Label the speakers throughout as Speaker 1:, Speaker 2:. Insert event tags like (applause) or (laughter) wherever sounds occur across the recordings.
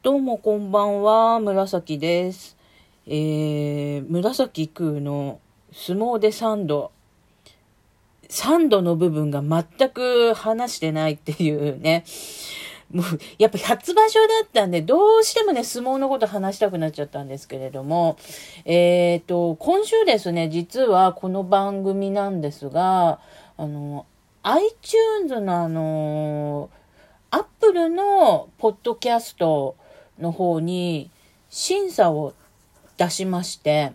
Speaker 1: どうもこんばんは、紫です。えー、紫空の相撲で3度。3度の部分が全く話してないっていうね。もう、やっぱ初場所だったんで、どうしてもね、相撲のこと話したくなっちゃったんですけれども、えっ、と、今週ですね、実はこの番組なんですが、あの、iTunes のあの、アップルのポッドキャストの方に審査を出しまして、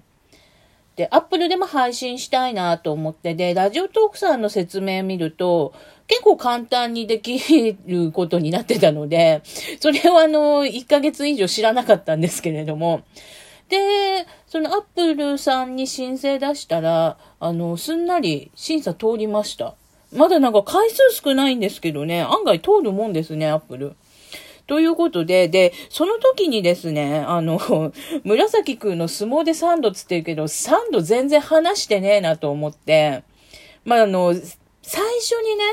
Speaker 1: で、アップルでも配信したいなと思って、で、ラジオトークさんの説明見ると、結構簡単にできることになってたので、それをあの、1ヶ月以上知らなかったんですけれども、で、そのアップルさんに申請出したら、あの、すんなり審査通りました。まだなんか回数少ないんですけどね、案外通るもんですね、アップル。ということで、で、その時にですね、あの、(laughs) 紫くんの相撲で3度つってるけど、3度全然話してねえなと思って、まあ、あの、最初にね、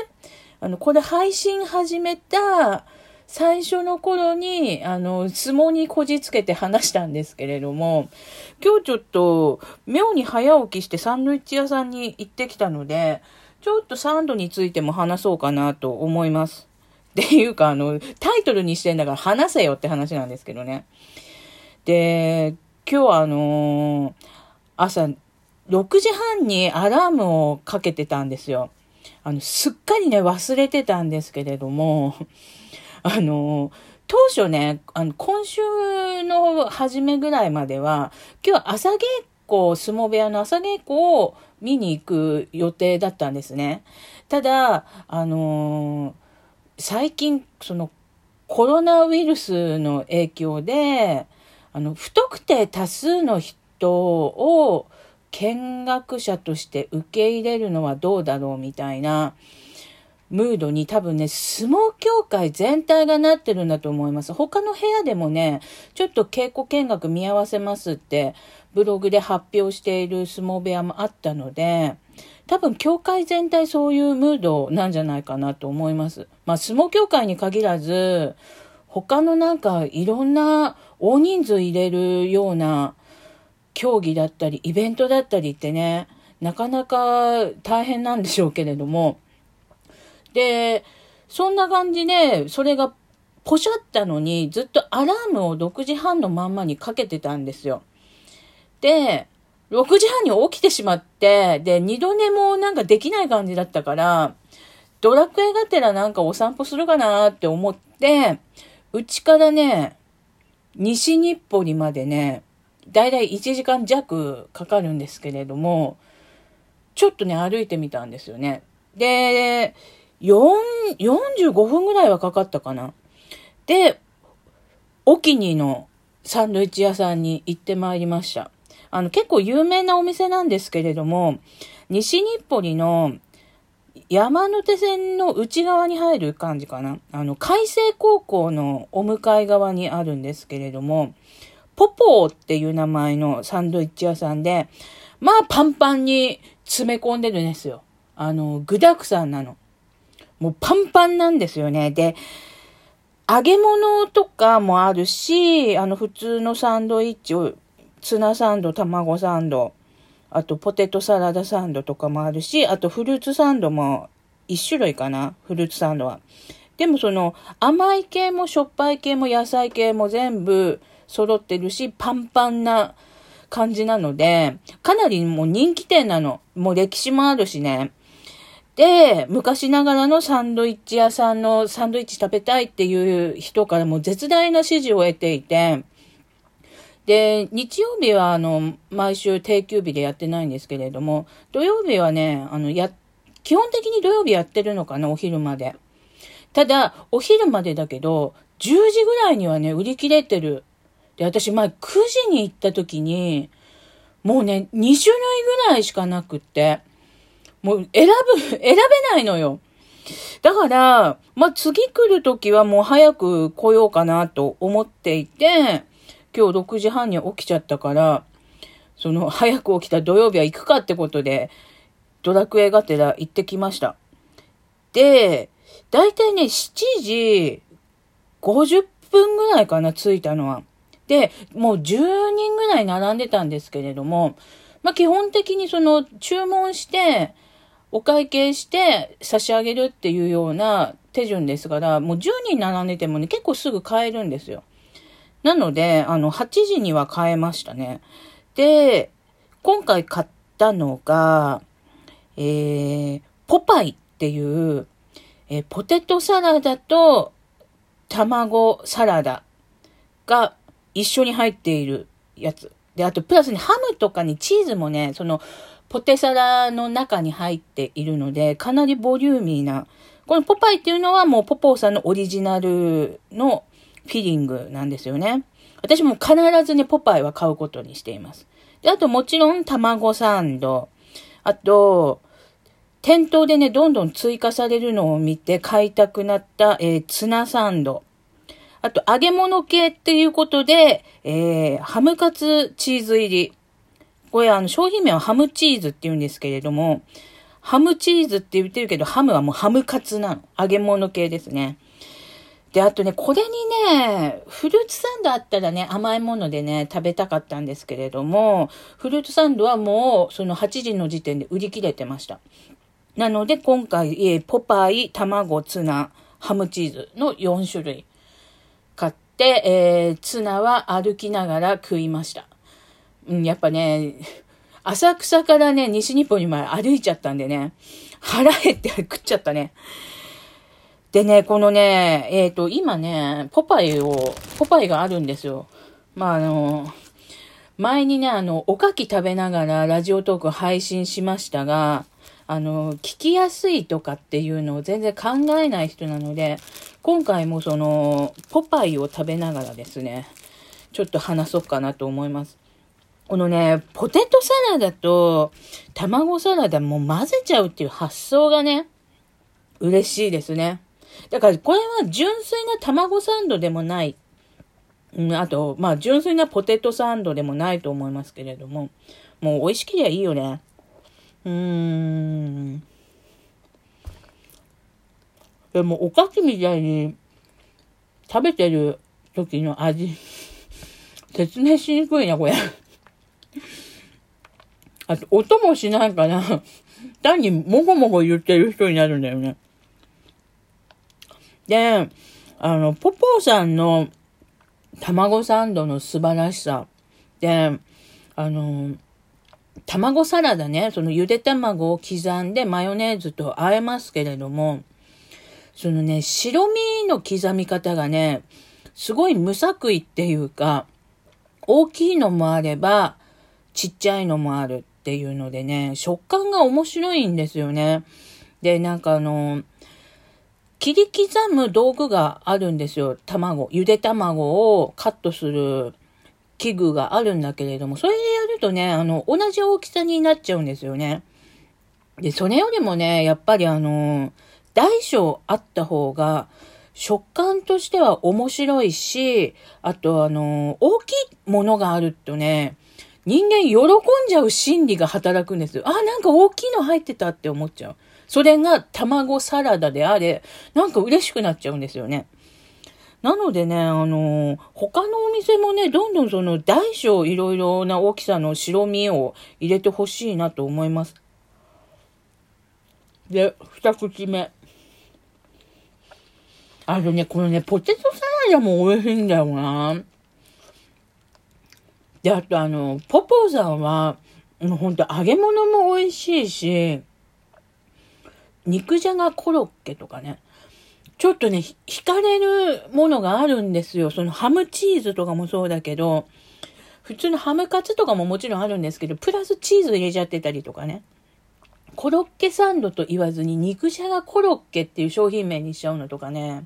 Speaker 1: あの、これ配信始めた最初の頃に、あの、相撲にこじつけて話したんですけれども、今日ちょっと、妙に早起きしてサンドイッチ屋さんに行ってきたので、ちょっとサンドについても話そうかなと思います。っていうか、あの、タイトルにしてんだから話せよって話なんですけどね。で、今日はあのー朝6時半にアラームをかけてたんですよ。あの、すっかりね、忘れてたんですけれども、(laughs) あの、当初ね、あの、今週の初めぐらいまでは、今日は朝稽古、相撲部屋の朝稽古を見に行く予定だったんですね。ただ、あの最近、その、コロナウイルスの影響で、あの、不特定多数の人を見学者として受け入れるのはどうだろうみたいなムードに多分ね、相撲協会全体がなってるんだと思います。他の部屋でもね、ちょっと稽古見学見合わせますって、ブログで発表している相撲部屋もあったので、多分協会全体そういうムードなんじゃないかなと思います。まあ相撲協会に限らず、他のなんかいろんな大人数入れるような競技だったり、イベントだったりってね、なかなか大変なんでしょうけれども、で、そんな感じで、それがポシャったのに、ずっとアラームを6時半のまんまにかけてたんですよ。で、6時半に起きてしまって、で、二度寝もなんかできない感じだったから、ドラクエがてらなんかお散歩するかなって思って、うちからね、西日暮里までね、だいたい1時間弱かかるんですけれども、ちょっとね、歩いてみたんですよね。で、4 45分ぐらいはかかったかな。で、お気にのサンドイッチ屋さんに行ってまいりました。あの、結構有名なお店なんですけれども、西日暮里の山手線の内側に入る感じかな。あの、海星高校のお向かい側にあるんですけれども、ポポーっていう名前のサンドイッチ屋さんで、まあパンパンに詰め込んでるんですよ。あの、具沢山なの。もうパンパンなんですよね。で、揚げ物とかもあるし、あの普通のサンドイッチを、ツナサンド、卵サンド、あとポテトサラダサンドとかもあるし、あとフルーツサンドも一種類かな、フルーツサンドは。でもその甘い系もしょっぱい系も野菜系も全部揃ってるし、パンパンな感じなので、かなりもう人気店なの。もう歴史もあるしね。で、昔ながらのサンドイッチ屋さんのサンドイッチ食べたいっていう人からも絶大な支持を得ていて、で、日曜日はあの、毎週定休日でやってないんですけれども、土曜日はね、あの、や、基本的に土曜日やってるのかな、お昼まで。ただ、お昼までだけど、10時ぐらいにはね、売り切れてる。で、私前9時に行った時に、もうね、2種類ぐらいしかなくって、もう選ぶ、(laughs) 選べないのよ。だから、まあ、次来る時はもう早く来ようかなと思っていて、今日6時半に起きちゃったから、その (laughs) 早く起きた土曜日は行くかってことで、ドラクエがてら行ってきました。で、だいたいね、7時50分ぐらいかな、着いたのは。で、もう10人ぐらい並んでたんですけれども、まあ、基本的にその注文して、お会計して差し上げるっていうような手順ですから、もう10人並んでてもね、結構すぐ買えるんですよ。なので、あの、8時には買えましたね。で、今回買ったのが、えー、ポパイっていう、えー、ポテトサラダと卵サラダが一緒に入っているやつ。で、あと、プラスにハムとかにチーズもね、その、ポテサラの中に入っているので、かなりボリューミーな。このポパイっていうのはもうポポーさんのオリジナルのフィリングなんですよね。私も必ずね、ポパイは買うことにしています。で、あともちろん卵サンド。あと、店頭でね、どんどん追加されるのを見て買いたくなった、えー、ツナサンド。あと、揚げ物系っていうことで、えー、ハムカツチーズ入り。これあの商品名はハムチーズって言うんですけれども、ハムチーズって言ってるけど、ハムはもうハムカツなの。揚げ物系ですね。で、あとね、これにね、フルーツサンドあったらね、甘いものでね、食べたかったんですけれども、フルーツサンドはもう、その8時の時点で売り切れてました。なので、今回、ポパイ、卵、ツナ、ハムチーズの4種類買って、えー、ツナは歩きながら食いました。うん、やっぱね、浅草からね、西日本に前歩いちゃったんでね、腹減って食っちゃったね。でね、このね、えっ、ー、と、今ね、ポパイを、ポパイがあるんですよ。まあ、あの、前にね、あの、おかき食べながらラジオトーク配信しましたが、あの、聞きやすいとかっていうのを全然考えない人なので、今回もその、ポパイを食べながらですね、ちょっと話そうかなと思います。このね、ポテトサラダと卵サラダも混ぜちゃうっていう発想がね、嬉しいですね。だからこれは純粋な卵サンドでもない。うん、あと、まあ純粋なポテトサンドでもないと思いますけれども、もう美味しけりゃいいよね。うーん。でもおかきみたいに食べてる時の味、説明しにくいな、これ。あと、音もしないから、単にもごもご言ってる人になるんだよね。で、あの、ポポーさんの卵サンドの素晴らしさ。で、あの、卵サラダね、そのゆで卵を刻んでマヨネーズと和えますけれども、そのね、白身の刻み方がね、すごい無作為っていうか、大きいのもあれば、ちっちゃいのもあるっていうのでね、食感が面白いんですよね。で、なんかあの、切り刻む道具があるんですよ。卵。ゆで卵をカットする器具があるんだけれども、それでやるとね、あの、同じ大きさになっちゃうんですよね。で、それよりもね、やっぱりあの、大小あった方が、食感としては面白いし、あとあの、大きいものがあるとね、人間喜んじゃう心理が働くんですよ。あ、なんか大きいの入ってたって思っちゃう。それが卵サラダであれ、なんか嬉しくなっちゃうんですよね。なのでね、あの、他のお店もね、どんどんその大小いろいろな大きさの白身を入れてほしいなと思います。で、二口目。あとね、このね、ポテトサラダも美味しいんだよな。で、あとあの、ポポさんは、ほんと揚げ物も美味しいし、肉じゃがコロッケとかね、ちょっとね、惹かれるものがあるんですよ。そのハムチーズとかもそうだけど、普通のハムカツとかももちろんあるんですけど、プラスチーズ入れちゃってたりとかね。コロッケサンドと言わずに肉じゃがコロッケっていう商品名にしちゃうのとかね。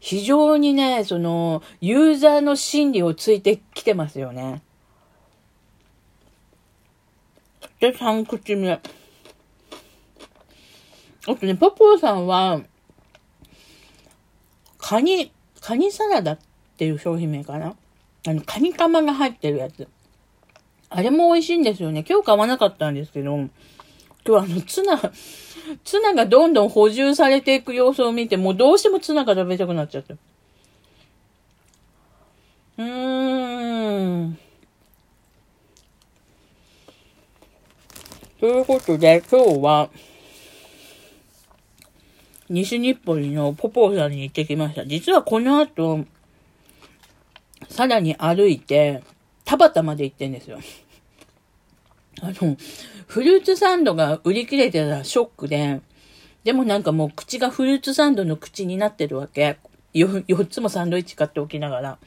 Speaker 1: 非常にね、その、ユーザーの心理をついてきてますよね。で、3口目。あとね、ポポーさんは、カニ、カニサラダっていう商品名かな？あの、カニカマが入ってるやつ。あれも美味しいんですよね。今日買わなかったんですけど、今日はあの、ツナ、ツナがどんどん補充されていく様子を見て、もうどうしてもツナが食べたくなっちゃった。うーん。ということで、今日は、西日暮里のポポーさんに行ってきました。実はこの後、さらに歩いて、田端まで行ってんですよ。(laughs) あの、フルーツサンドが売り切れてたらショックで、でもなんかもう口がフルーツサンドの口になってるわけ。4, 4つもサンドイッチ買っておきながら。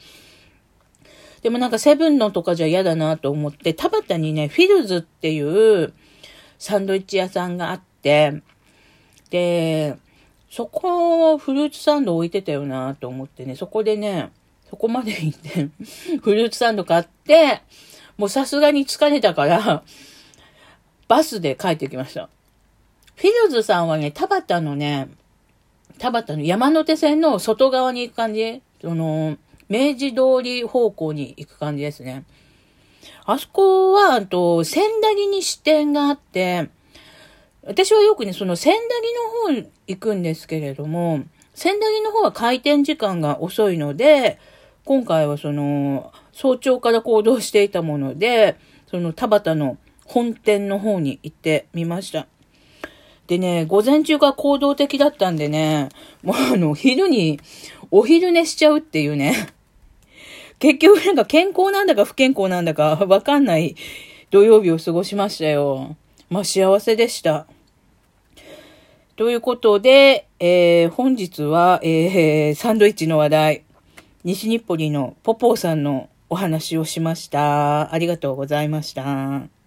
Speaker 1: でもなんかセブンのとかじゃ嫌だなと思って、田端にね、フィルズっていうサンドイッチ屋さんがあって、で、そこを、フルーツサンド置いてたよなと思ってね、そこでね、そこまで行って、(laughs) フルーツサンド買って、もうさすがに疲れたから、バスで帰ってきました。フィルズさんはね、田端のね、田端の山手線の外側に行く感じ？その、明治通り方向に行く感じですね。あそこは、あと、千駄木に支店があって、私はよくね、その千駄木の方行くんですけれども、千駄木の方は開店時間が遅いので、今回はその、早朝から行動していたもので、その田端の本店の方に行ってみました。でね、午前中が行動的だったんでね、もうあの、昼にお昼寝しちゃうっていうね。(laughs) 結局なんか健康なんだか不健康なんだかわかんない土曜日を過ごしましたよ。まあ幸せでした。ということで、えー、本日は、えー、サンドイッチの話題、西日暮里のポポーさんのお話をしました。ありがとうございました。